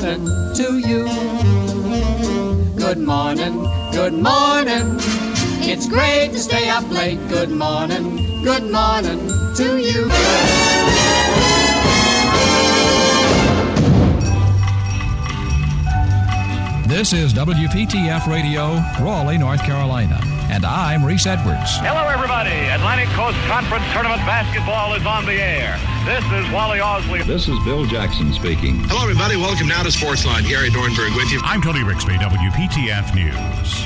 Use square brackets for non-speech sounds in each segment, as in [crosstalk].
morning to you. Good morning, good morning. It's great to stay up late. Good morning, good morning to you. This is WPTF Radio, Raleigh, North Carolina. And I'm Reese Edwards. Hello, everybody. Atlantic Coast Conference Tournament basketball is on the air. This is Wally Osley. This is Bill Jackson speaking. Hello, everybody. Welcome now to Sportsline. Gary Dornberg with you. I'm Tony Rixby, WPTF News.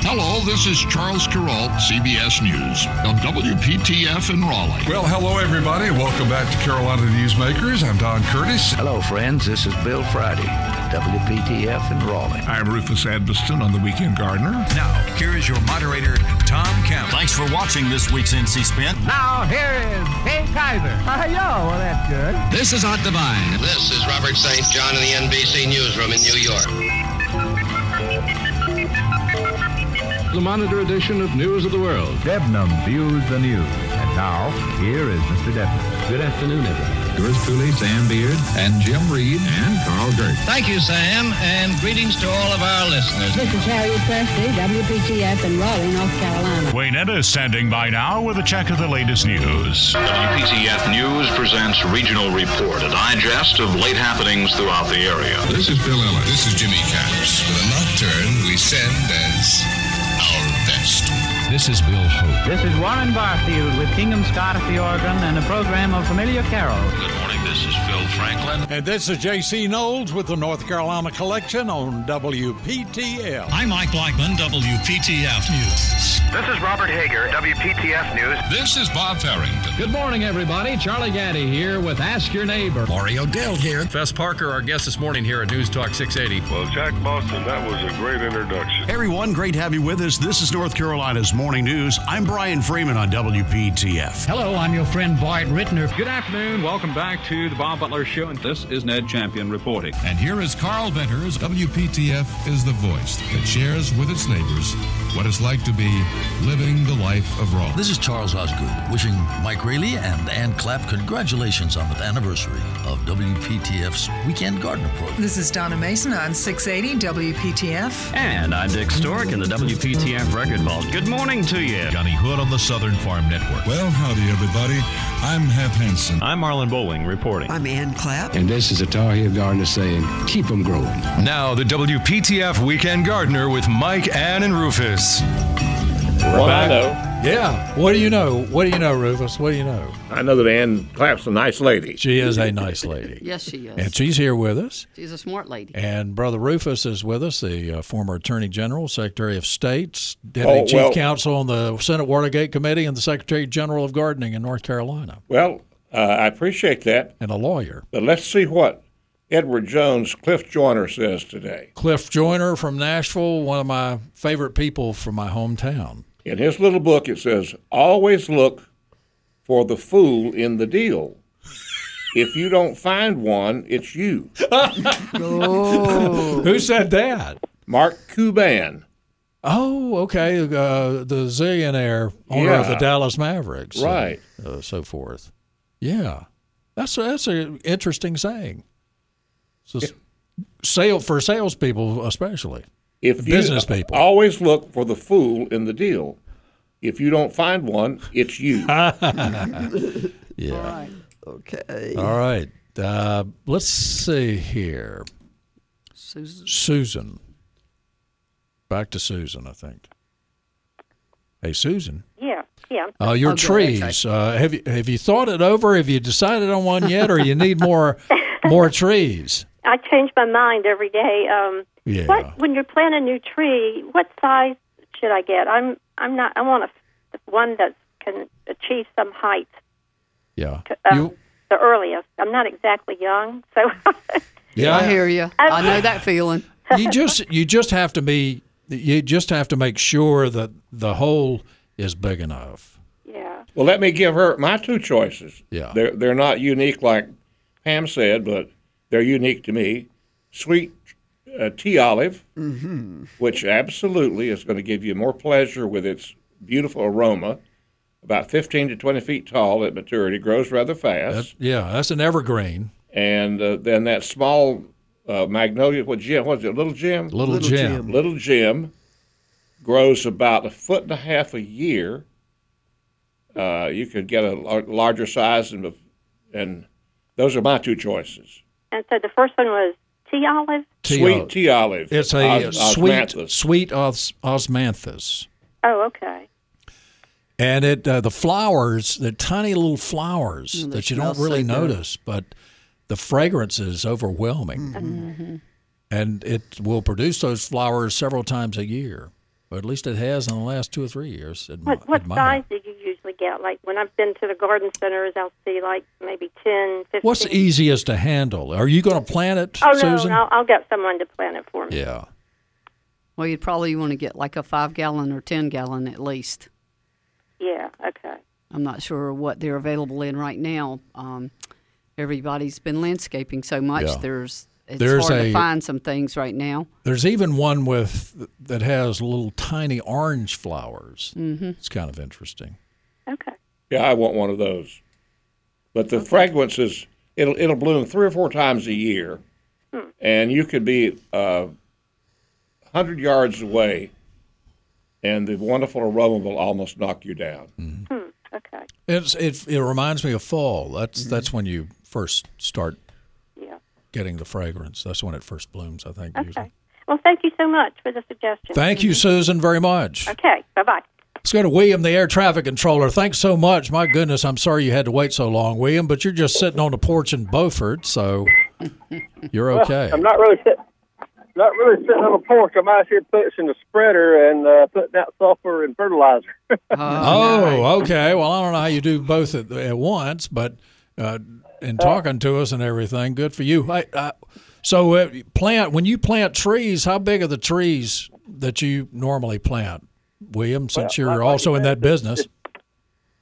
Hello, this is Charles Kuralt, CBS News, of WPTF in Raleigh. Well, hello, everybody. Welcome back to Carolina Newsmakers. I'm Don Curtis. Hello, friends. This is Bill Friday, WPTF in Raleigh. I'm Rufus Edmisten on the Weekend Gardener. Now, here is your moderator, Tom Kemp. Thanks for watching this week's NC Spin. Now, here is Kay Kyser. Hi, ah, yo. Well, that's good. This is Art Divine. This is Robert St. John in the NBC Newsroom in New York. The Monitor edition of News of the World. Debnam views the news. And now, here is Mr. Debnam. Good afternoon, everyone. Yours truly, Sam Beard and Jim Reed and Carl Gert. Thank you, Sam, and greetings to all of our listeners. This is Harriet Presley, WPTF in Raleigh, North Carolina. Wayne Etta is standing by now with a check of the latest news. WPTF News presents Regional Report, a digest of late happenings throughout the area. This is Bill Ellis. This is Jimmy Capps. With a nocturne we send as our best. This is Bill Hope. This is Warren Barfield with Kingham Scott at the organ and a program of familiar carols. Good morning, this is Phil Franklin. And this is J.C. Knowles with the North Carolina Collection on WPTF. I'm Mike Blackman, WPTF News. This is Robert Hager, WPTF News. This is Bob Farrington. Good morning, everybody. Charlie Gaddy here with Ask Your Neighbor. Mario Dell here. Fess Parker, our guest this morning here at News Talk 680. Well, Jack Boston, that was a great introduction. Everyone, great to have you with us. This is North Carolina's Morning News. I'm Brian Freeman on WPTF. Hello, I'm your friend Bart Rittner. Good afternoon. Welcome back to the Bob Butler Show. And this is Ned Champion reporting. And here is Carl Venters. WPTF is the voice that shares with its neighbors what it's like to be living the life of Raleigh. This is Charles Osgood wishing Mike Raleigh and Ann Clapp congratulations on the anniversary of WPTF's Weekend Gardener program. This is Donna Mason on 680 WPTF. And I'm Dick Stork in the WPTF Record Vault. Good morning to you. Johnny Hood on the Southern Farm Network. Well, howdy, everybody. I'm Hap Henson. I'm Marlon Bowling reporting. I'm Ann Clapp. And this is a Tar Heel Gardener saying, keep them growing. Now, the WPTF Weekend Gardener with Mike, Ann, and Rufus. Well, I know. Yeah. What do you know? What do you know, Rufus? What do you know? I know that Ann Clapp's a nice lady. She is a nice lady. yes, she is. And she's here with us. She's a smart lady. And Brother Rufus is with us, the uh, former Attorney General, Secretary of State, Deputy oh, Chief well, Counsel on the Senate Watergate Committee, and the Secretary General of Gardening in North Carolina. Well, uh, I appreciate that. And a lawyer. But let's see what Edward Jones, Cliff Joyner says today. Cliff Joyner from Nashville, one of my favorite people from my hometown. In his little book, it says, always look for the fool in the deal. If you don't find one, it's you. oh. [laughs] Who said that? Mark Cuban. Oh, okay. Uh, the zillionaire owner yeah. of the Dallas Mavericks, right? And, uh, so forth. Yeah, that's that's an interesting saying. So, yeah. sale for salespeople, especially if business you people always look for the fool in the deal. If you don't find one, it's you. [laughs] yeah. All right. Okay. All right. Uh, let's see here. Susan. Susan. Back to Susan, I think. Hey, Susan. Yeah. Yeah. Uh, your oh, trees. Uh, have you have you thought it over? Have you decided on one yet, or you need more [laughs] more trees? I change my mind every day. Um, yeah. What when you plant a new tree, what size should I get? I'm I'm not. I want a one that can achieve some height. Yeah. Um, you, the earliest. I'm not exactly young, so. [laughs] yeah, I hear you. I know that feeling. [laughs] you just you just have to be you just have to make sure that the hole is big enough. Yeah. Well, let me give her my two choices. Yeah. They're they're not unique like Pam said, but they're unique to me. Sweet uh, tea olive, mm-hmm. which absolutely is going to give you more pleasure with its beautiful aroma. About 15 to 20 feet tall at maturity, grows rather fast. That, yeah, that's an evergreen. and uh, then that small uh, magnolia, what Jim? What's it? Little Jim. Little, Little Jim. Jim. Little Jim grows about a foot and a half a year. Uh, you could get a larger size, and and those are my two choices. And so the first one was tea olive. Tea sweet olive. tea olive. It's a Os- sweet sweet os- osmanthus. Oh, okay. And it uh, the flowers, the tiny little flowers mm, that you don't really so notice, but the fragrance is overwhelming. Mm-hmm. And it will produce those flowers several times a year. Or at least it has in the last two or three years. What, what size do you usually get? Like when I've been to the garden centers, I'll see like maybe 10, 15. What's easiest to handle? Are you going to plant it, oh, Susan? no, I'll, I'll get someone to plant it for me. Yeah. Well, you'd probably want to get like a five gallon or 10 gallon at least. Yeah, okay. I'm not sure what they're available in right now. Um, everybody's been landscaping so much. Yeah. There's it's there's hard a, to find some things right now. There's even one with that has little tiny orange flowers. Mm-hmm. It's kind of interesting. Okay. Yeah, I want one of those. But the okay. fragrance is it'll it'll bloom three or four times a year, hmm. and you could be uh, hundred yards away, and the wonderful aroma will almost knock you down. Mm-hmm. Hmm. Okay. It's it it reminds me of fall. That's mm-hmm. that's when you first start getting the fragrance. That's when it first blooms, I think. Okay. Usually. Well, thank you so much for the suggestion. Thank you, Susan, very much. Okay. Bye bye. Let's go to William, the air traffic controller. Thanks so much. My goodness, I'm sorry you had to wait so long, William, but you're just sitting on the porch in Beaufort, so you're okay. Well, I'm not really sitting. Not really sitting on the porch. I'm out here pushing the spreader and uh, putting out sulfur and fertilizer. [laughs] oh, okay. Well, I don't know how you do both at, at once, but uh, and talking to us and everything. Good for you. I, uh, so uh, plant when you plant trees, how big are the trees that you normally plant, William? Since well, you're also in that business, it's,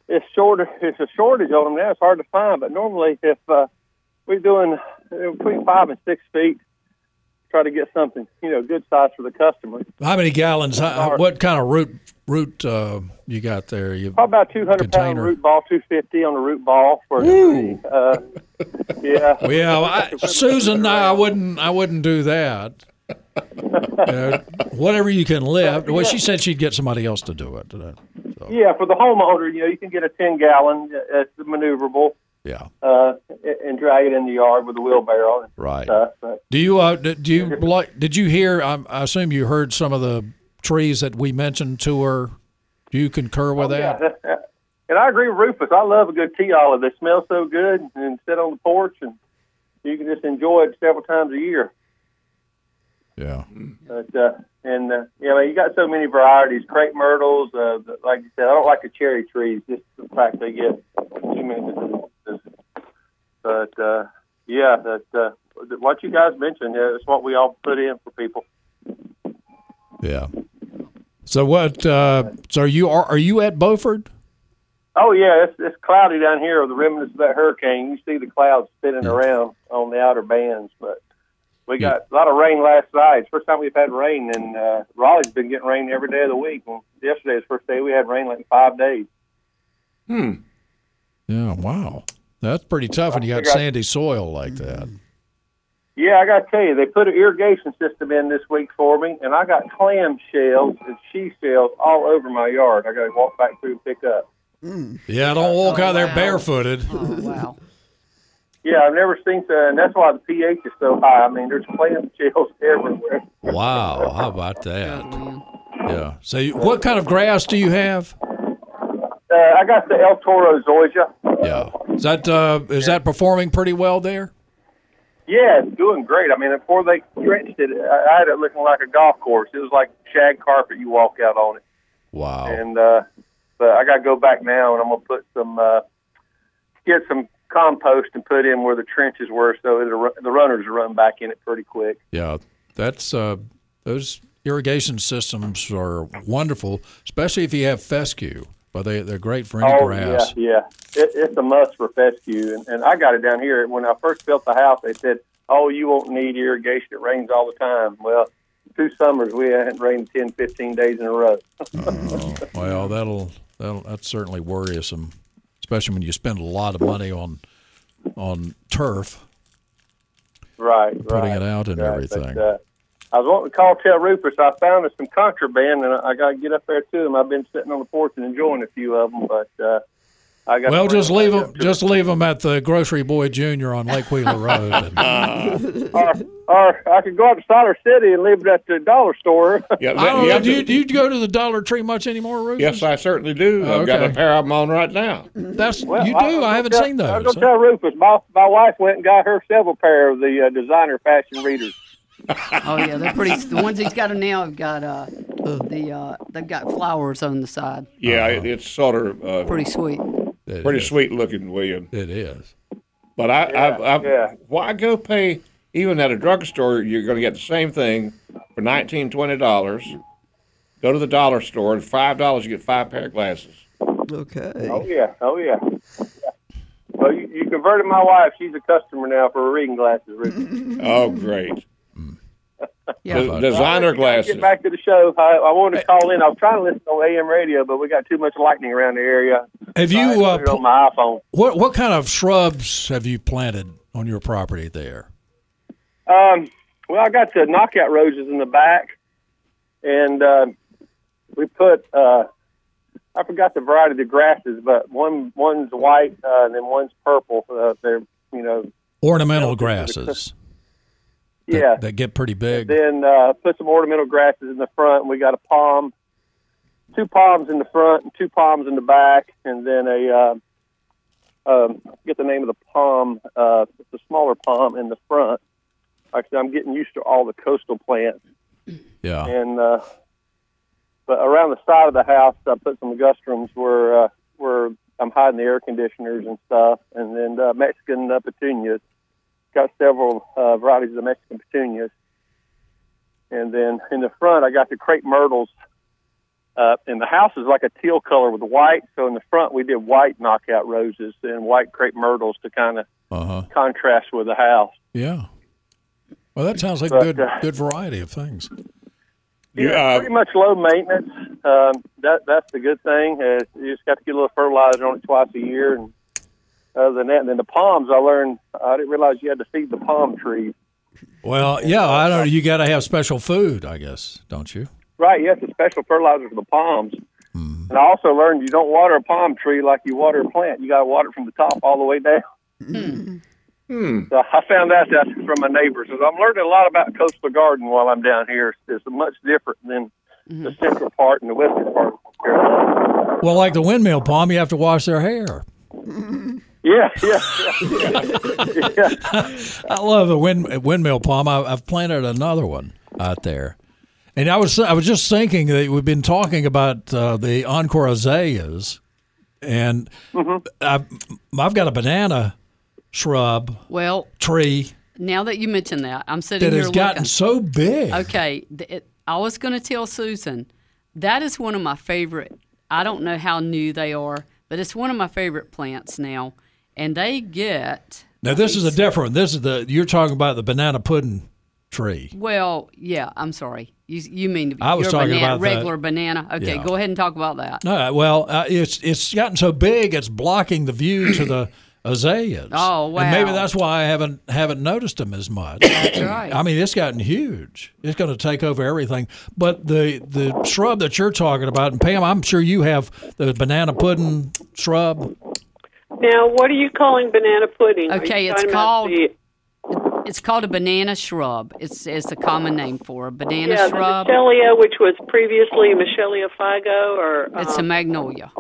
it's shorter. It's a shortage on them now. It's hard to find, but normally if uh, we're doing uh, between five and six feet, try to get something you know good size for the customer. How many gallons? How, what kind of root root uh, you got there? You Probably about two hundred pound root ball, two fifty on the root ball for Woo. uh, [laughs] yeah. Well, I, [laughs] Susan, I wouldn't I wouldn't do that. Uh, whatever you can lift. Well, she said she'd get somebody else to do it. So. Yeah, for the homeowner, you know, you can get a ten gallon. Uh, it's maneuverable. Yeah. Uh, and drag it in the yard with a wheelbarrow. right. Stuff, do you uh, do you like? Did you hear? I, I assume you heard some of the trees that we mentioned to her. Do you concur with oh, that? Yeah. [laughs] And I agree with Rufus. I love a good tea olive. They smell so good and sit on the porch, and you can just enjoy it several times a year. Yeah. But uh, and uh, yeah, you got so many varieties. Crepe myrtles, uh, like you said, I don't like the cherry trees. Just the fact they get too many but uh, yeah, that uh, what you guys mentioned is what we all put in for people. Yeah. So what? Uh, so are you are, are you at Beaufort? Oh yeah, it's, it's cloudy down here. The remnants of that hurricane, you see the clouds spinning yeah. around on the outer bands. But we got yeah. a lot of rain last night. It's the first time we've had rain, and uh, Raleigh's been getting rain every day of the week. And yesterday was the first day we had rain like five days. Hmm. Yeah. Wow. That's pretty tough when you got sandy soil like that. Yeah, I got to tell you, they put an irrigation system in this week for me, and I got clam shells and she shells all over my yard. I got to walk back through and pick up. Mm. Yeah, don't walk oh, out there barefooted. Oh, wow. Yeah, I've never seen that, and that's why the pH is so high. I mean, there's clam shells [laughs] everywhere. Wow, how about that? Yeah. So, what kind of grass do you have? Uh, I got the El Toro zoysia. Yeah. Is that uh, is that performing pretty well there? Yeah, it's doing great. I mean, before they trenched it, I had it looking like a golf course. It was like shag carpet. You walk out on it. Wow. And uh, but I got to go back now, and I'm gonna put some uh, get some compost and put in where the trenches were, so it'll, the runners run back in it pretty quick. Yeah, that's uh, those irrigation systems are wonderful, especially if you have fescue. But they they're great for any oh, grass. Yeah, yeah. It, it's a must for fescue, and, and I got it down here. When I first built the house, they said, "Oh, you won't need irrigation. It rains all the time." Well, two summers we hadn't rained 10, 15 days in a row. oh, well, that'll that'll that's certainly worrisome, especially when you spend a lot of money on on turf. right, putting right, it out and right, everything. But, uh, I was wanting to call tell Rufus I found us some contraband, and I, I got to get up there to them. I've been sitting on the porch and enjoying a few of them, but uh. Well, just leave them them. Just leave them at the Grocery Boy Junior on Lake Wheeler Road. [laughs] And, to- or, or I could go out to Siler City and leave it at the dollar store. [laughs] Yeah, that- don't yeah, know, do, you, do you go to the Dollar Tree much anymore, Rufus? yes, I certainly do. I've got a pair of them on right now. That's Well, you do. I, I, haven't tell, seen I was those. gonna tell Rufus. My my wife went and got her several pair of the uh, designer fashion readers. [laughs] Oh yeah, they're pretty. The ones he's got them now have got uh, the uh, they've got flowers on the side. Yeah, it, it's sort of uh, Pretty sweet. It pretty is. sweet looking, William. It is. But I, I, I, yeah. why go pay even at a drugstore? You're going to get the same thing for nineteen, twenty dollars. Go to the dollar store and five dollars you get five pair of glasses. Okay. Oh yeah, oh yeah. Well, you, you converted my wife. She's a customer now for her reading glasses. Rufus. Oh, great! Yeah. The- designer glasses. Get back to the show. I, I wanted to call in. I was trying to listen on AM radio, but we got too much lightning around the area. Have So you uh, put it on my iPhone? what what kind of shrubs have you planted on your property there? Um, well, I got the knockout roses in the back, and uh, we put. Uh, I forgot the variety of the grasses, but one one's white uh, and then one's purple. Uh, they're you know Ornamental grasses that, yeah. that get pretty big. Then uh, put some ornamental grasses in the front. We got a palm, two palms in the front, and two palms in the back, and then a uh, um, I forget the name of the palm. Uh, it's a smaller palm in the front. Said, I'm getting used to all the coastal plants, Yeah. and uh, but around the side of the house, I put some ligustrums where uh, where I'm hiding the air conditioners and stuff, and then uh, Mexican uh, petunias. Got several uh, varieties of Mexican petunias. And then in the front, I got the crepe myrtles. Uh, and the house is like a teal color with white. So in the front, we did white knockout roses and white crepe myrtles to kind of Uh huh. contrast with the house. Yeah. Well, that sounds like But, a good uh, good variety of things. Yeah, uh, pretty much low maintenance. Um, that that's the good thing. Uh, you just got to get a little fertilizer on it twice a year, and other than that, and then the palms, I learned I didn't realize you had to feed the palm trees. Well, yeah, I don't know. You got to have special food, I guess, don't you? Right, yes, a special fertilizer for the palms. Hmm. And I also learned you don't water a palm tree like you water a plant. You got to water it from the top all the way down. Hmm. So I found out that from my neighbors. So I'm learning a lot about coastal garden while I'm down here. It's much different than the central part and the western part. of Well, like the windmill palm, you have to wash their hair. [laughs] Yeah, yeah, yeah. yeah. [laughs] I love the wind, windmill palm. I, I've planted another one out there, and I was I was just thinking that we've been talking about uh, the encore azaleas, and I've, I've got a banana shrub Well, tree now that you mention that, I'm sitting that here has gotten so big. Okay, it, I was going to tell Susan that is one of my favorite. I don't know how new they are, but it's one of my favorite plants now, and they get Now this is a different. This is the you're talking about the banana pudding tree. well. Yeah, I'm sorry. You you mean I was talking banana, about regular banana? Okay, Yeah. go ahead and talk about that. No, well, uh, it's it's gotten so big, it's blocking the view to the [clears throat] azaleas. Oh, wow! And maybe that's why I haven't haven't noticed them as much. That's [clears throat] right. I mean, it's gotten huge. It's going to take over everything. But the the shrub that you're talking about, and Pam, I'm sure you have the banana pudding shrub. Now, what are you calling banana pudding? Okay, it's called the- it's called a banana shrub. It's it's a common name for a banana yeah, shrub. the Michelia, which was previously Michelia figo, or It's a um, magnolia.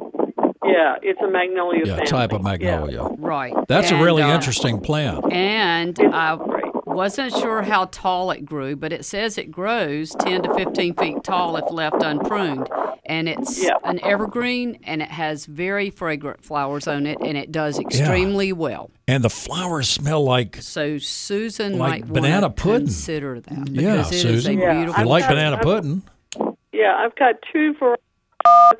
yeah, it's a magnolia Yeah, family. type of magnolia. Right. That's a really uh, interesting plant. And I wasn't sure how tall it grew, but it says it grows 10 to 15 feet tall if left unpruned. And it's Yeah. an evergreen and it has very fragrant flowers on it and it does extremely well. And the flowers smell like So Susan Like might banana wanna pudding. consider that because yeah, it is Susan. a beautiful You like I've- banana I've- pudding? Yeah, I've got two for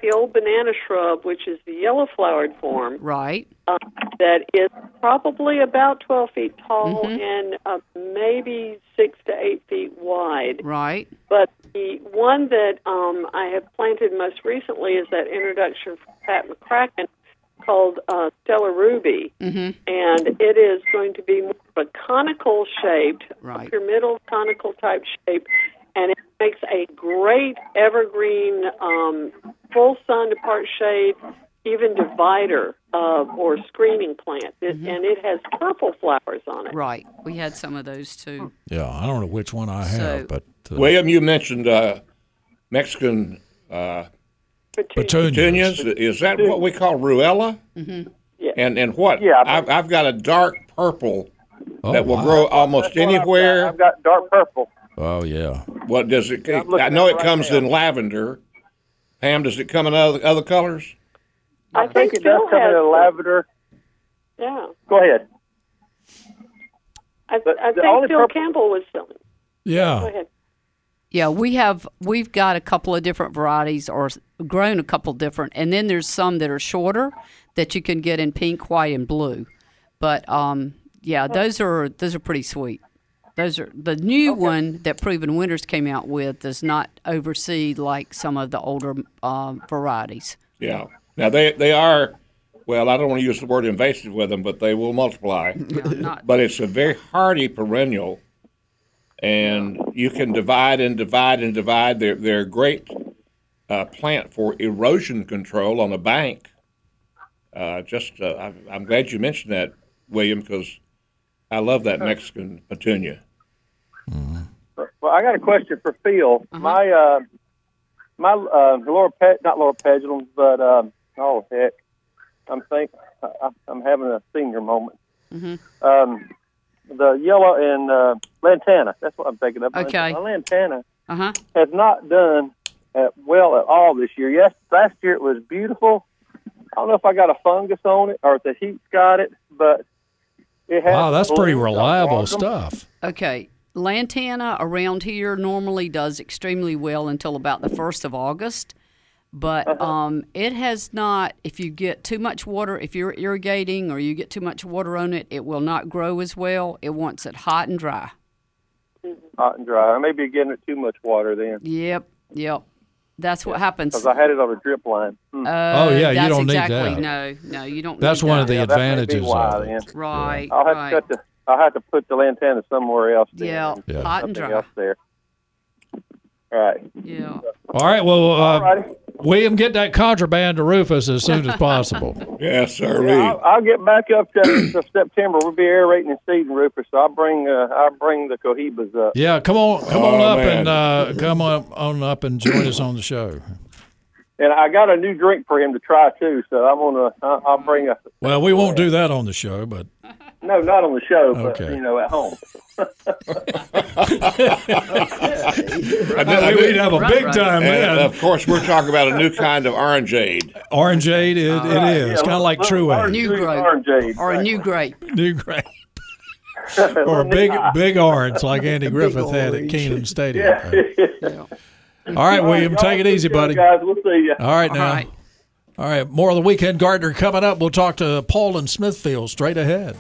The old banana shrub, which is the yellow flowered form, right? uh, that is probably about 12 feet tall Mhm. and uh, maybe six to eight feet wide. Right. But the one that um, I have planted most recently is that introduction from Pat McCracken called uh, Stellar Ruby, Mhm. and it is going to be more of a conical shaped, Right. pyramidal conical type shape, and it makes a great evergreen, um, full sun to part shade, even divider uh, or screening plant. It, And it has purple flowers on it. Right. We had some of those too. Yeah, I don't know which one I have, So- but uh, William, you mentioned uh, Mexican uh, Petunias. petunias. Is that what we call ruellia? Mm-hmm. Yeah. And and what? Yeah. I've, I've got a dark purple Oh, that will wow. grow almost That's what I've got. anywhere. I've got dark purple. oh yeah. What does it? I'm looking I know it it right comes now. in lavender. Pam, does it come in other other colors? I, I think it does come in a lavender. Yeah. Go ahead. I, But I think only Phil purple- Campbell was selling. Go Yeah. ahead. Yeah, we have we've got a couple of different varieties or grown a couple different and then there's some that are shorter that you can get in pink, white and blue. But um yeah, those are those are pretty sweet. Those are the new one that Proven Winners came out with does not oversee like some of the older um, varieties. Yeah. Now they they are. Well, I don't want to use the word invasive with them, but they will multiply. [laughs] not- but it's a very hardy perennial, and you can divide and divide and divide. They're they're a great uh, plant for erosion control on a bank. Uh, just uh, I'm, I'm glad you mentioned that, William, because I love that Mexican petunia. Well, I got a question for Phil. Uh-huh. My uh, my uh, Laura Pe- not Loropetalums, but um, oh heck, I'm think I, I'm having a senior moment. Mhm. Um, the yellow and uh, lantana. That's what I'm thinking of. Okay. My lantana Uh huh. has not done uh, well at all this year. Yes, last year it was beautiful. I don't know if I got a fungus on it or if the heat's got it, but it has. Wow, that's pretty reliable stuff. Okay. Lantana around here normally does extremely well until about the 1st of August. But um, it has not, if you get too much water, if you're irrigating or you get too much water on it, it will not grow as well. It wants it hot and dry. hot and dry. I may be getting it too much water then Yep, yep. That's what happens. because I had it on a drip line. Hmm. Uh, Oh, yeah, you don't need that. No, no, you don't. That's need one that. of the Yeah, that may be advantages why of then. it. Right, I'll have right. to cut the. I'll have to put the lantana somewhere else. then. Yeah, Yeah. hot and Something dry. else there. All right. Yeah. All right. Well, uh, Alrighty. William, get that contraband to Rufus as soon as possible. [laughs] Yes, sir. Yeah, I'll, I'll get back up to, to [clears throat] September. We'll be aerating and seeding, Rufus. So I'll bring. Uh, I'll bring the cohibas up. Yeah, come on, come Oh, on up man. and uh, come on, on up and join us on the show. And I got a new drink for him to try too. So I'm gonna. I'll, I'll bring a. Well, we won't do that on the show, but [laughs] No, not on the show, but Okay. you know, at home. I [laughs] knew- I knew- we'd have a Right, big right. time And of course, we're talking about a new kind of orangeade. Orangeade, it, it Right, is. yeah, It's kind of like little True orange- New grape. orangeade. Or a [laughs] new grape. New [laughs] grape. Or a big, big orange like Andy Griffith had at Kenan Stadium. Yeah. All right, William, take it easy, buddy. Guys, we'll see you. All right, now. All right. All right, more of the Weekend Gardener coming up. We'll talk to Paul and Smithfield straight ahead.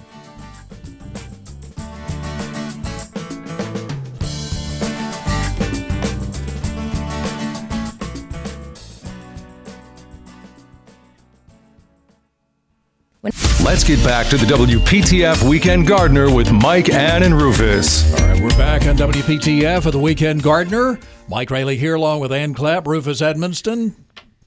Let's get back to the WPTF Weekend Gardener with Mike, Ann, and Rufus. All right, we're back on WPTF for the Weekend Gardener. Mike Raleigh here, along with Ann Clapp, Rufus Edmisten,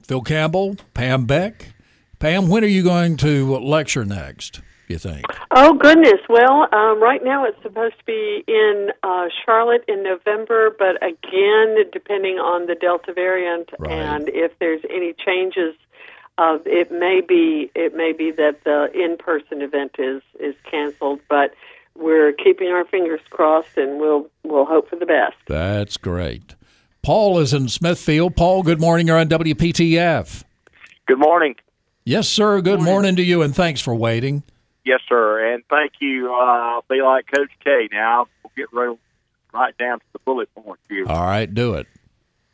Phil Campbell, Pam Beck. Pam, when are you going to lecture next? You think? Oh goodness! Well, um, right now it's supposed to be in uh, Charlotte in November, but again, depending on the Delta variant Right. and if there's any changes, uh, it may be it may be that the in-person event is is canceled. But we're keeping our fingers crossed, and we'll we'll hope for the best. That's great. Paul is in Smithfield. Paul, good morning. You're on WPTF. Good morning. Yes, sir. Good morning to you, and thanks for waiting. Yes, sir. And thank you. Uh, I'll be like Coach K now. We'll get right, right down to the bullet point here. All right, do it.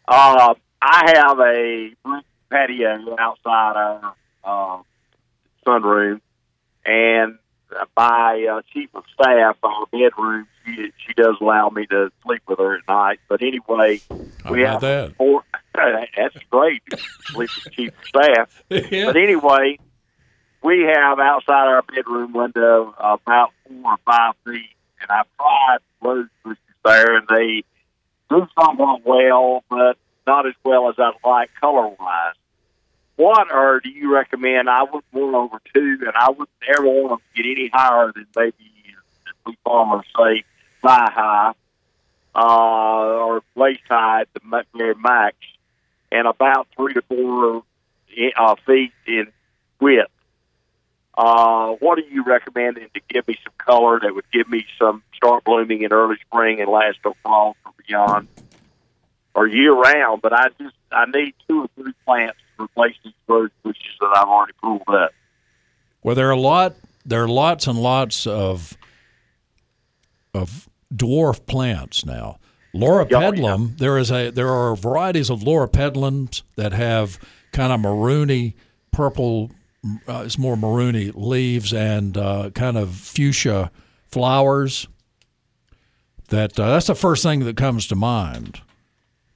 Uh, I have a roof patio outside our uh, sunroom, and my uh, chief of staff, our bedroom, she, she does allow me to sleep with her at night. But anyway, How we have that? four. [laughs] That's great. Sleep with chief of staff. [laughs] Yeah. But anyway, we have outside our bedroom window about four or five feet, and I've tried rose bushes there, and they do somewhat well, but not as well as I'd like color wise. What or do you recommend? I would more over two, and I wouldn't ever want to get any higher than maybe as we farmers say thigh high uh, or waist high the very max, and about three to four uh, feet in width. Uh, what are you recommending to give me some color that would give me some start blooming in early spring and last till fall or beyond, or year round? But I just I need two or three plants to replace these rose bushes that I've already pulled up. Well, there are a lot. There are lots and lots of of dwarf plants now. Loropetalum. There is a there are varieties of Loropetalums that have kind of maroony purple. Uh, it's more maroony leaves and uh, kind of fuchsia flowers. That uh, that's the first thing that comes to mind.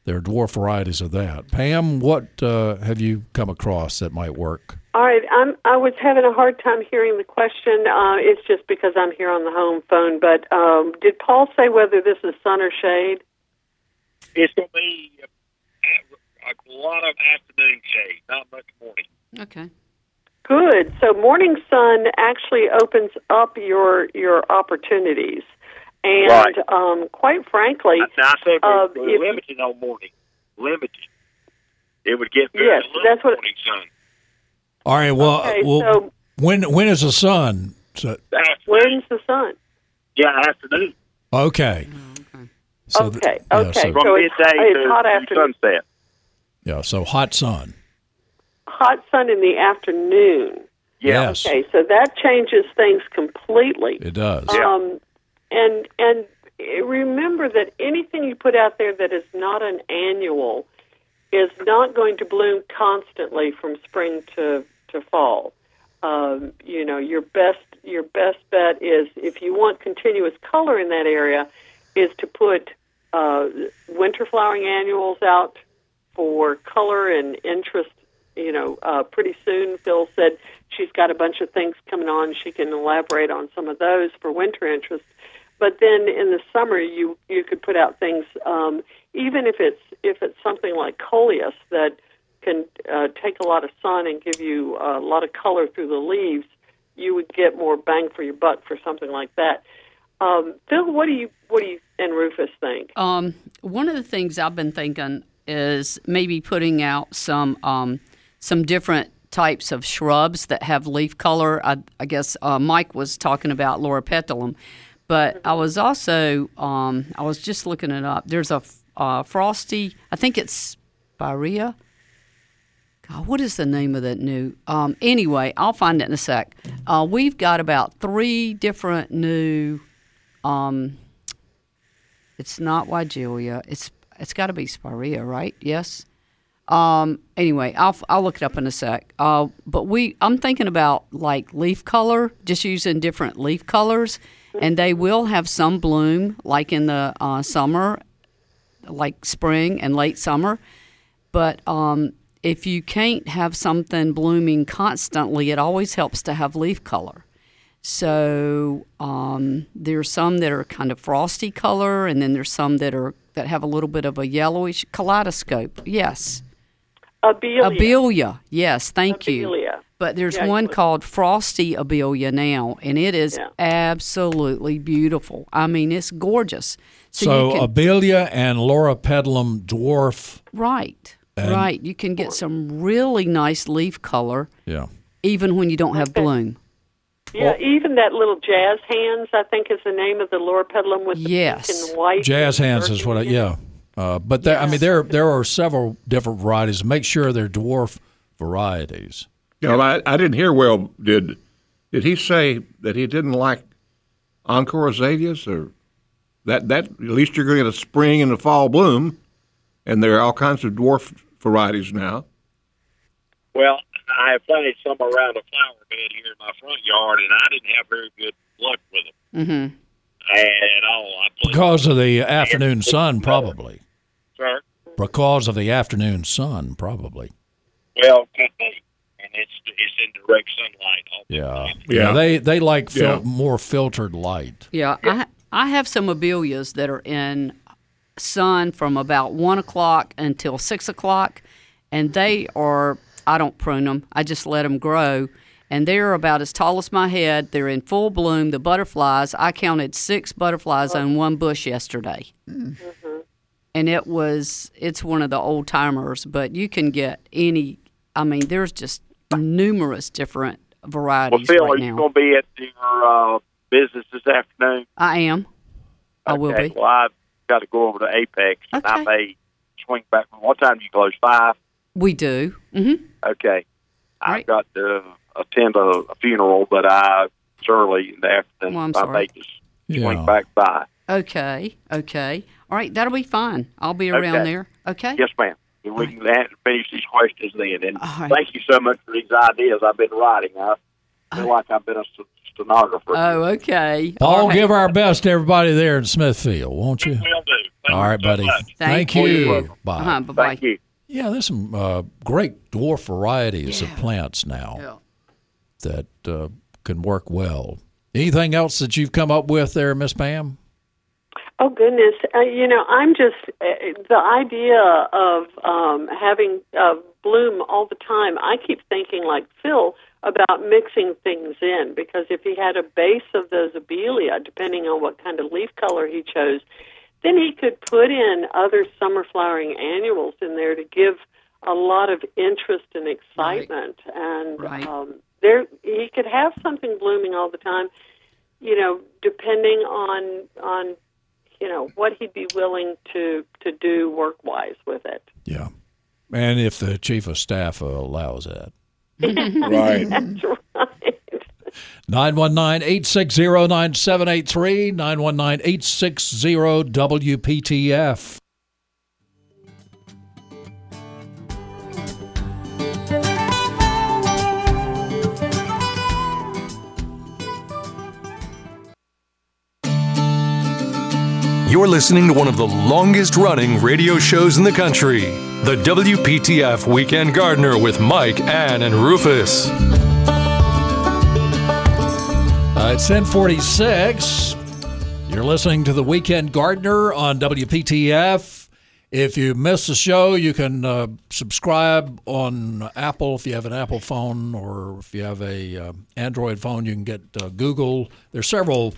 There are dwarf varieties of that. Pam, what uh, have you come across that might work? All right, I'm. I was having a hard time hearing the question. Uh, it's just because I'm here on the home phone. But um, did Paul say whether this is sun or shade? It's going to be a, a lot of afternoon shade, not much morning. Okay. Good. So morning sun actually opens up your your opportunities, and Right. um, quite frankly, Now, I said uh, we're, if- we're limited on morning. Limited. It would get very Yes, that's what- morning sun. All right. Well, Okay, well so- when when is the sun? So, when's the sun? Yeah, afternoon. okay. So th- okay. yeah, okay. so- From so it's, midday it's hot to afternoon. sunset. Yeah. So hot sun. Hot sun in the afternoon. Yes. Okay, so that changes things completely. It does. Um, and and remember that anything you put out there that is not an annual is not going to bloom constantly from spring to to fall. Um, you know, your best your best bet is if you want continuous color in that area, is to put uh, winter flowering annuals out for color and interest. You know, uh, pretty soon Phil said she's got a bunch of things coming on. She can elaborate on some of those for winter interest. But then in the summer, you you could put out things, um, even if it's if it's something like coleus that can uh, take a lot of sun and give you a lot of color through the leaves. You would get more bang for your buck for something like that. Um, Phil, what do you what do you and Rufus think? Um, one of the things I've been thinking is maybe putting out some um, some different types of shrubs that have leaf color. I, I guess uh, Mike was talking about Loropetalum, but I was also um, I was just looking it up. There's a uh, frosty. I think it's Spirea. God, what is the name of that new? Um, anyway, I'll find it in a sec. Uh, we've got about three different new. Um, it's not Weigela. It's it's got to be Spirea, right? Yes. Um, anyway, I'll I'll look it up in a sec. Uh, but we I'm thinking about like leaf color, just using different leaf colors, and they will have some bloom like in the uh, summer, like spring and late summer. But um, if you can't have something blooming constantly, it always helps to have leaf color. So um, there's some that are kind of frosty color, and then there's some that are that have a little bit of a yellowish kaleidoscope. Yes, Abelia. abelia. Yes, thank you. Abelia. But there's Yeah, one called frosty abelia now, and it is Yeah. absolutely beautiful. I mean, it's gorgeous. So, you can, Abelia and Loropetalum dwarf. right, And- right. You can get some really nice leaf color, Yeah. even when you don't have Okay. bloom. Yeah, even that little jazz hands, I think, is the name of the Loropetalum with the Yes. pink and white. Jazz hands is what I, yeah. Uh, but there, I mean, there there are several different varieties. Make sure they're dwarf varieties. You know, I, I didn't hear well. Did did he say that he didn't like encore azaleas or that that at least you're going to get a spring and a fall bloom, and there are all kinds of dwarf varieties now. Well, I have planted some around a flower bed here in my front yard, and I didn't have very good luck with them Mm-hmm. at all. I Because of the afternoon sun, probably. sir. Because of the afternoon sun, probably. Well, could be. And it's it's in direct sunlight. All Yeah, Yeah. They they like fil- Yeah. more filtered light. Yeah, I I have some abelias that are in sun from about one o'clock until six o'clock, and they are I don't prune them. I just let them grow, and they're about as tall as my head. They're in full bloom. The butterflies. I counted six butterflies on one bush yesterday, mm-hmm. and it was it's one of the old timers. But you can get any. I mean, there's just numerous different varieties Well, varieties Phil, right are you now. going to be at your uh, business this afternoon? I am. I will be. Well, I've got to go over to Apex, and I may swing back. What time do you close? Five. We do. hmm Okay. I've got to attend a, a funeral, but I it's early in the afternoon. Well, I'm I may just swing Yeah. back by. Okay, okay. All right, that'll be fine. I'll be around Okay. there. Okay? Yes, ma'am. And we can a- finish these questions then. And right. thank you so much for these ideas I've been writing. I feel like I've been a stenographer. Oh, okay. Paul, All right. give our best to everybody there in Smithfield, won't you? Will do. All right, buddy. Thank Thank you. you. Bye. Uh-huh, bye-bye. Thank you. Yeah, there's some uh, great dwarf varieties of plants now that uh, can work well. Anything else that you've come up with there, Miss Pam? Oh goodness, uh, you know, I'm just uh, the idea of um, having uh, bloom all the time. I keep thinking like Phil about mixing things in because if he had a base of those abelia, depending on what kind of leaf color he chose, then he could put in other summer flowering annuals in there to give a lot of interest and excitement. And Right. um, there, he could have something blooming all the time. You know, depending on on you know what he'd be willing to to do work wise with it. Yeah. And if the chief of staff allows that. [laughs] Right. That's right. 919-860-9783, 919-860-WPTF. You're listening to one of the longest running radio shows in the country, the WPTF Weekend Gardener with Mike, Ann, and Rufus. Uh, it's 1046. You're listening to the Weekend Gardener on WPTF. If you miss the show, you can uh, subscribe on Apple if you have an Apple phone, or if you have a uh, Android phone, you can get uh, Google. There's several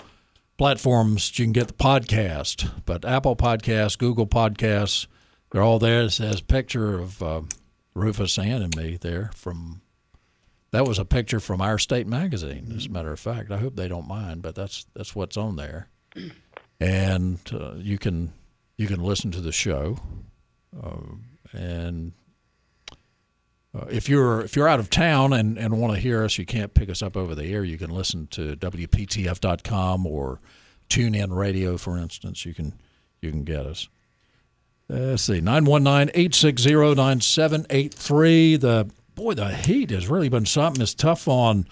platforms you can get the podcast, but Apple Podcasts, Google Podcasts, they're all there. It a picture of uh, Rufus Ann and me there from that was a picture from our state magazine, as a matter of fact. I hope they don't mind, but that's that's what's on there, and uh, you can you can listen to the show, uh, and uh, if you're if you're out of town and, and want to hear us, you can't pick us up over the air. You can listen to WPTF.com or TuneIn Radio, for instance. You can you can get us. Uh, let's see, 919-860-9783. The boy, the heat has really been something. It's tough on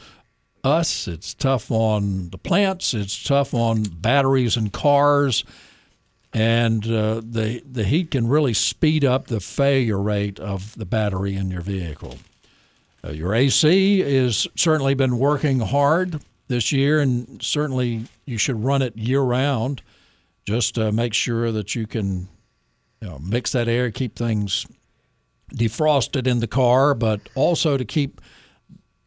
us. It's tough on the plants. It's tough on batteries and cars, and uh, the the heat can really speed up the failure rate of the battery in your vehicle. Uh, your AC has certainly been working hard this year, and certainly you should run it year round. Just uh, make sure that you can you know, mix that air, keep things defrosted in the car, but also to keep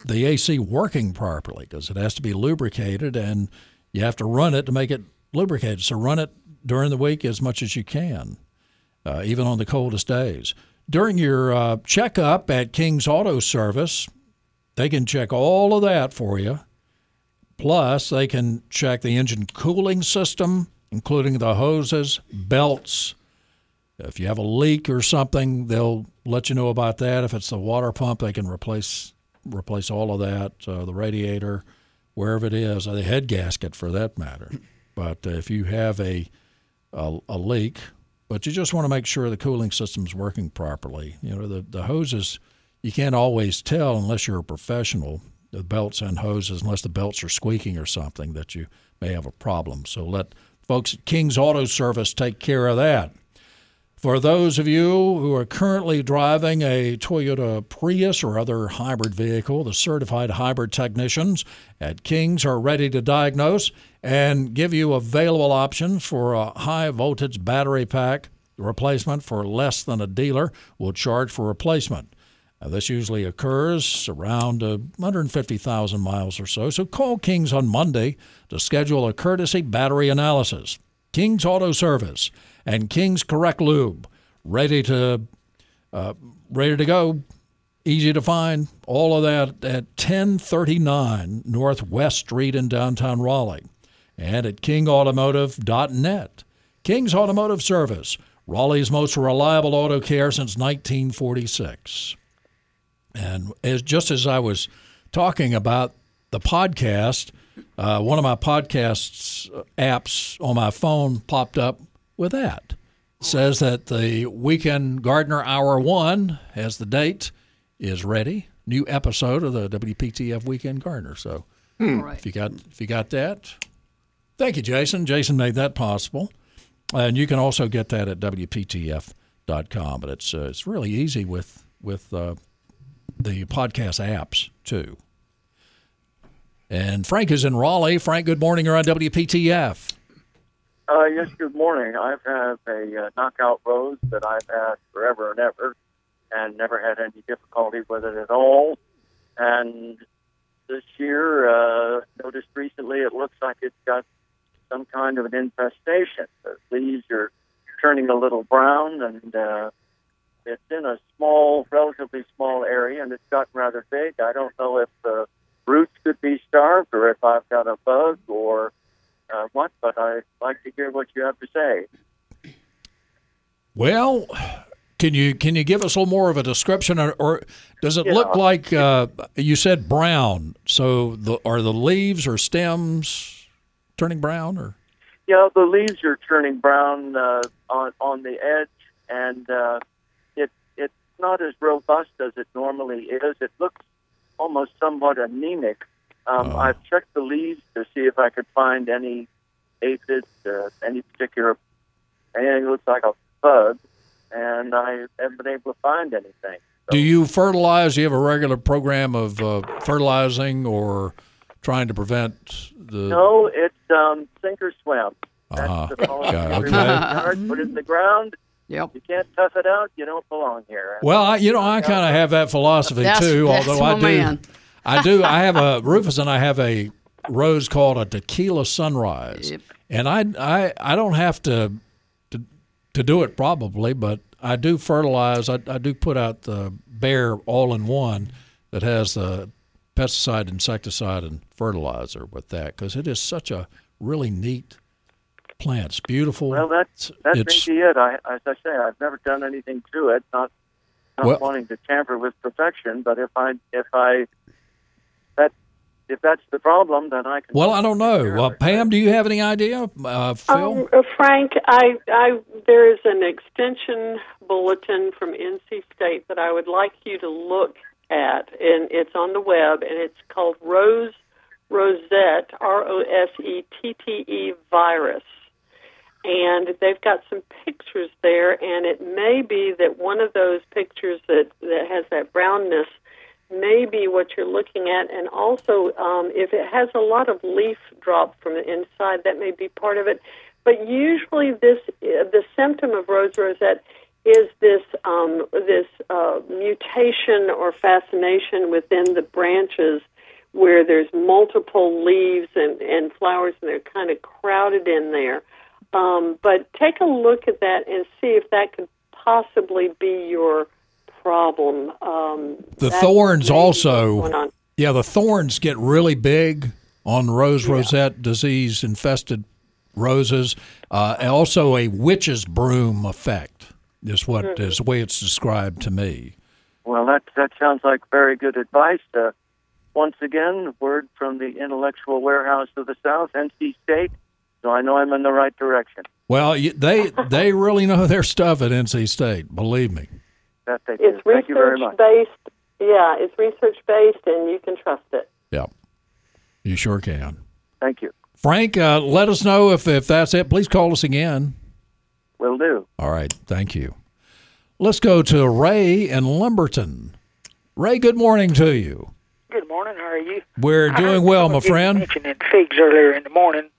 the AC working properly because it has to be lubricated and you have to run it to make it lubricated. So run it during the week as much as you can, uh, even on the coldest days. During your uh, checkup at King's Auto Service, they can check all of that for you. Plus, they can check the engine cooling system, including the hoses, belts, if you have a leak or something, they'll let you know about that. If it's the water pump, they can replace replace all of that, uh, the radiator, wherever it is, or the head gasket for that matter. But uh, if you have a, a a leak, but you just want to make sure the cooling system's working properly. You know, the the hoses you can't always tell unless you're a professional. The belts and hoses, unless the belts are squeaking or something, that you may have a problem. So let folks at King's Auto Service take care of that. For those of you who are currently driving a Toyota Prius or other hybrid vehicle, the certified hybrid technicians at Kings are ready to diagnose and give you available options for a high voltage battery pack replacement for less than a dealer will charge for replacement. Now, this usually occurs around uh, 150,000 miles or so, so call Kings on Monday to schedule a courtesy battery analysis. King's Auto Service and King's Correct Lube, ready to uh, ready to go, easy to find. All of that at 1039 Northwest Street in downtown Raleigh, and at KingAutomotive.net. King's Automotive Service, Raleigh's most reliable auto care since 1946. And as just as I was talking about the podcast, uh, one of my podcasts uh, apps on my phone popped up with that. It says that the Weekend Gardener Hour 1 has the date, is ready. New episode of the WPTF Weekend Gardener. So Hmm. if you got if you got that, thank you, Jason. Jason made that possible. And you can also get that at WPTF.com. But it's uh, it's really easy with with uh, the podcast apps too. And Frank is in Raleigh. Frank, good morning. You're on WPTF. Uh, yes, good morning. I have had a uh, knockout rose that I've had forever and ever and never had any difficulty with it at all. And this year, uh, noticed recently it looks like it's got some kind of an infestation. The leaves are turning a little brown and uh, it's in a small, relatively small area and it's gotten rather big. I don't know if the roots could be starved or if I've got a bug or uh, what, but I'd like to hear what you have to say. Well, can you can you give us a little more of a description, or, or does it Yeah. look like uh, you said brown? So the are the leaves or stems turning brown, or Yeah, the leaves are turning brown uh, on on the edge, and uh, it it's not as robust as it normally is. It looks almost somewhat anemic. Um, I've checked the leaves to see if I could find any aphids, uh, any particular anything that looks like a bug, and I haven't been able to find anything. do you fertilize? Do you have a regular program of uh, fertilizing or trying to prevent the? No, it's um, sink or swim. That's Uh-huh. the policy. Yeah, okay. yard, Put it in the ground. Yep. You can't tough it out. You don't belong here. Well, I, you know, I kind of have that philosophy That's- too. that's although my I do, man. I do. I have a [laughs] Rufus and I have a rose called a tequila sunrise, yep. and I, I, I don't have to, to, to do it probably, but I do fertilize. I, I do put out the Bayer all in one that has the pesticide, insecticide, and fertilizer with that because it is such a really neat plant. It's beautiful. Well, that's that's It's- maybe it. I, as I say, I've never done anything to it. Not not Well- wanting to tamper with perfection, but if I if I that if that's the problem, then I can. Well, I don't know. Well, Pam, do you have any idea? Uh, Phil? Um, uh, Frank, I, I, there is an extension bulletin from NC State that I would like you to look at, and it's on the web, and it's called Rose Rosette, R O S E T T E virus. And they've got some pictures there, and it may be that one of those pictures that, that has that brownness may be what you're looking at. And also, um, if it has a lot of leaf drop from the inside, that may be part of it. But usually, this uh, the symptom of rose rosette is this um, this uh, mutation or fasciation within the branches where there's multiple leaves and, and flowers and they're kind of crowded in there. Um, but take a look at that and see if that could possibly be your problem. Um, The thorns also. what's going on. Yeah, the thorns get really big on rose rosette disease infested roses. Uh, and also, a witch's broom effect is what is Mhm. the way it's described to me. Well, that that sounds like very good advice. Uh, once again, word from the intellectual warehouse of the South, NC State. So I know I'm in the right direction. Well, they [laughs] they really know their stuff at NC State. Believe me. That they do. It's Thank you very research much. based. Yeah, it's research based, and you can trust it. Yeah, you sure can. Thank you. Frank, uh, let us know if if that's it. Please call us again. Will do. All right, thank you. Let's go to Ray in Lumberton. Ray, good morning to you. Good morning. How are you? We're doing well, my friend. Mentioning figs earlier in the morning,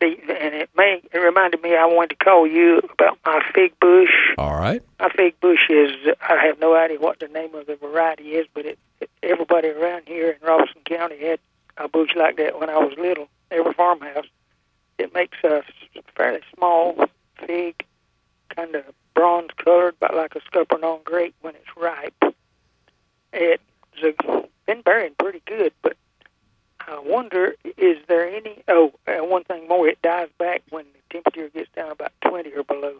and it may it reminded me I wanted to call you about my fig bush. All right. My fig bush is I have no idea what the name of the variety is, but it, it everybody around here in Robeson County had a bush like that when I was little. Every farmhouse. It makes a fairly small fig, kind of bronze colored, about like a scuppernong grape when it's ripe. It's been bearing pretty good, but I wonder, is there any? Oh, and one thing more, it dies back when the temperature gets down about 20 or below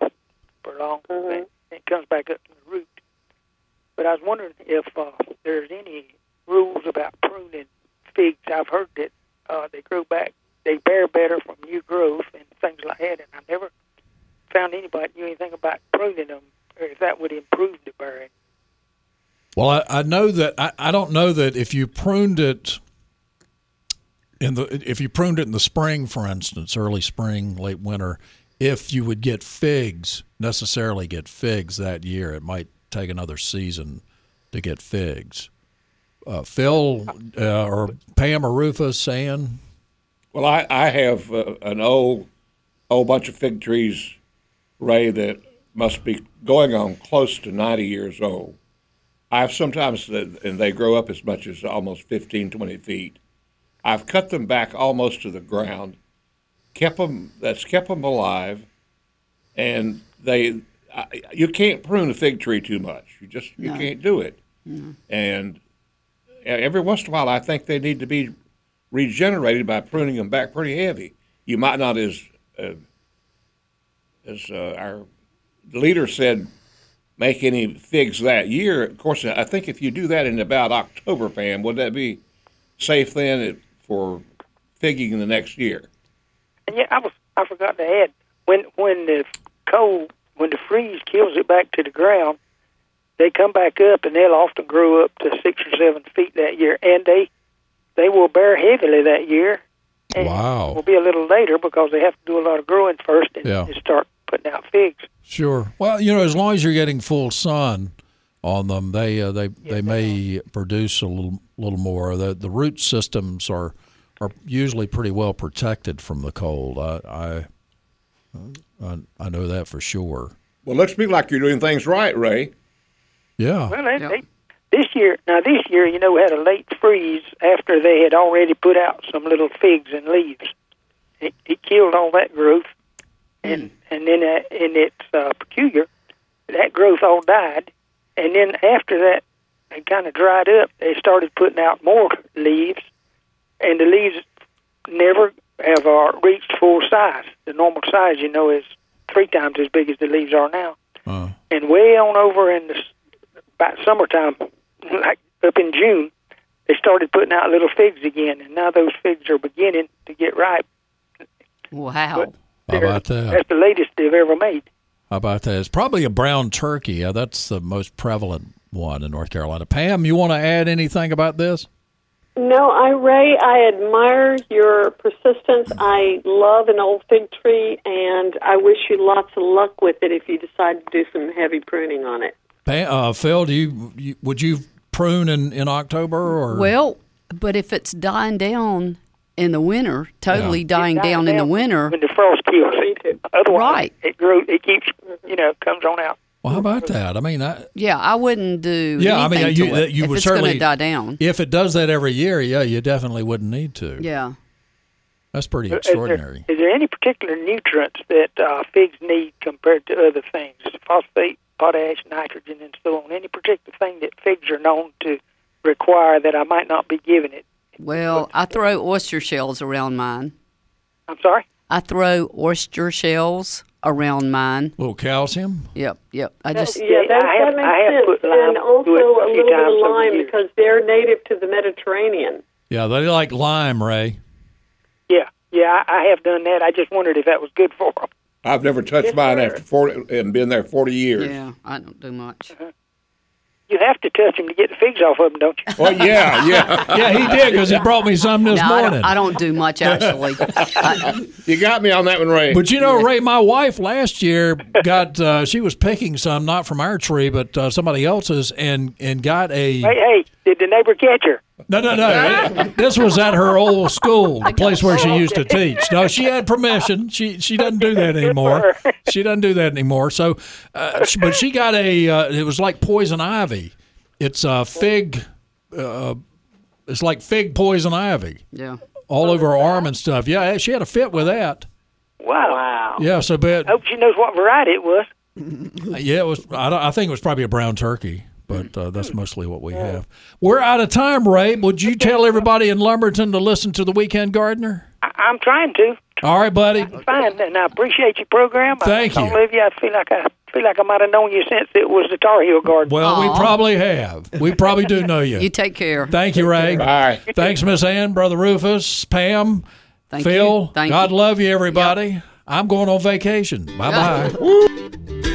for long. Mm-hmm. Then it comes back up to the root. But I was wondering if uh, there's any rules about pruning figs. I've heard that uh, they grow back, they bear better from new growth and things like that, and I've never found anybody knew anything about pruning them, or if that would improve the bearing. Well, I, I know that I, I don't know that if you pruned it in the if you pruned it in the spring, for instance, early spring, late winter, if you would get figs necessarily get figs that year. It might take another season to get figs. Uh, Phil uh, or Pam or Rufus saying, Well, I, I have uh, an old, old bunch of fig trees, Ray, that must be going on close to 90 years old. I've sometimes, and they grow up as much as almost 15, 20 feet. I've cut them back almost to the ground, kept them, that's kept them alive, and they, I, you can't prune a fig tree too much. You just, you No. can't do it. No. And every once in a while, I think they need to be regenerated by pruning them back pretty heavy. You might not, as uh, as uh, our leader said, make any figs that year. Of course, I think if you do that in about October, Pam, would that be safe then for figging the next year? And yeah, I was I forgot to add when when the cold when the freeze kills it back to the ground, they come back up and they'll often grow up to six or seven feet that year, and they they will bear heavily that year. And Wow. Will be a little later because they have to do a lot of growing first and, Yeah. and start putting out figs. Sure. Well, you know, as long as you're getting full sun on them, they uh, they they may produce a little little more. The the root systems are are usually pretty well protected from the cold. I I I, I know that for sure. Well, looks to me like you're doing things right, Ray. Yeah. Well, they, they, this year now this year, you know, we had a late freeze after they had already put out some little figs and leaves. It, it killed all that growth, and and then uh, and it's uh, peculiar. That growth all died, and then after that, it kind of dried up. They started putting out more leaves, and the leaves never have uh, reached full size. The normal size, you know, is three times as big as the leaves are now. Uh, And way on over in the about summertime, [laughs] like up in June, they started putting out little figs again, and now those figs are beginning to get ripe. Wow. How about that? That's the latest they've ever made. How about that? It's probably a brown turkey. Uh, that's the most prevalent one in North Carolina. Pam, you want to add anything about this? No, I Ray, I admire your persistence. I love an old fig tree, and I wish you lots of luck with it if you decide to do some heavy pruning on it. Pam, uh, Phil, do you, you would you prune in, in October or Well, but if it's dying down in the winter, totally Yeah. dying It dies down in the winter, when the frost kills it. Otherwise, Right. it grows. It keeps, you know, comes on out. Well, how about that? I mean, I, yeah, I wouldn't do. yeah, I mean, you it you if would it's certainly going to die down. If it does that every year, yeah, you definitely wouldn't need to. Yeah. That's pretty extraordinary. Is there any particular nutrients that uh, figs need compared to other things? Phosphate, potash, nitrogen, and so on. Any particular thing that figs are known to require that I might not be giving it? Well, I throw oyster shells around mine. I'm sorry. I throw oyster shells around mine. A little calcium. Yep, yep. I just yeah, that, I have- that I have makes put sense. lime And uh, also a a little bit of lime because they're native to the Mediterranean. Yeah, they like lime, Ray. Yeah, yeah, I, I have done that. I just wondered if that was good for them. I've never touched mine after 40 and been there 40 years. yeah, I don't do much. Uh-huh. You have to touch them to get the figs off of them, don't you? [laughs] Well, yeah, yeah, yeah. He did because he brought me some this no, I morning. don't, I don't do much actually. [laughs] You got me on that one, Ray. But you know, Ray, my wife last year got uh, she was picking some not from our tree, but uh, somebody else's, and and got a. Hey, hey, did the neighbor catch her? No, no, no. [laughs] this was at her old school, the place where she used to teach. No, she had permission. She she doesn't do that anymore. She doesn't do that anymore. So, uh, but she got a. Uh, it was like poison ivy. It's a fig. Uh, it's like fig poison ivy. Yeah. All over her arm and stuff. Yeah, she had a fit with that. Wow. Wow. Yeah, so but I hope she knows what variety it was. [laughs] yeah, it was. I, I think it was probably a brown turkey but uh, that's mostly what we have. We're out of time, Ray. Would you tell everybody in Lumberton to listen to the Weekend Gardener? I- I'm trying to. All right, buddy. Fine, and I appreciate your program. Thank I, you. I you. I feel like I feel like I might have known you since it was the Tar Heel Garden. Well, Aw. we probably have. We probably do know you. [laughs] you take care. Thank you, Ray. Bye. Thanks, Miss Ann, Brother Rufus, Pam, Thank Phil. you. Thank God you. love you, everybody. I'm going on vacation. Bye bye. [laughs]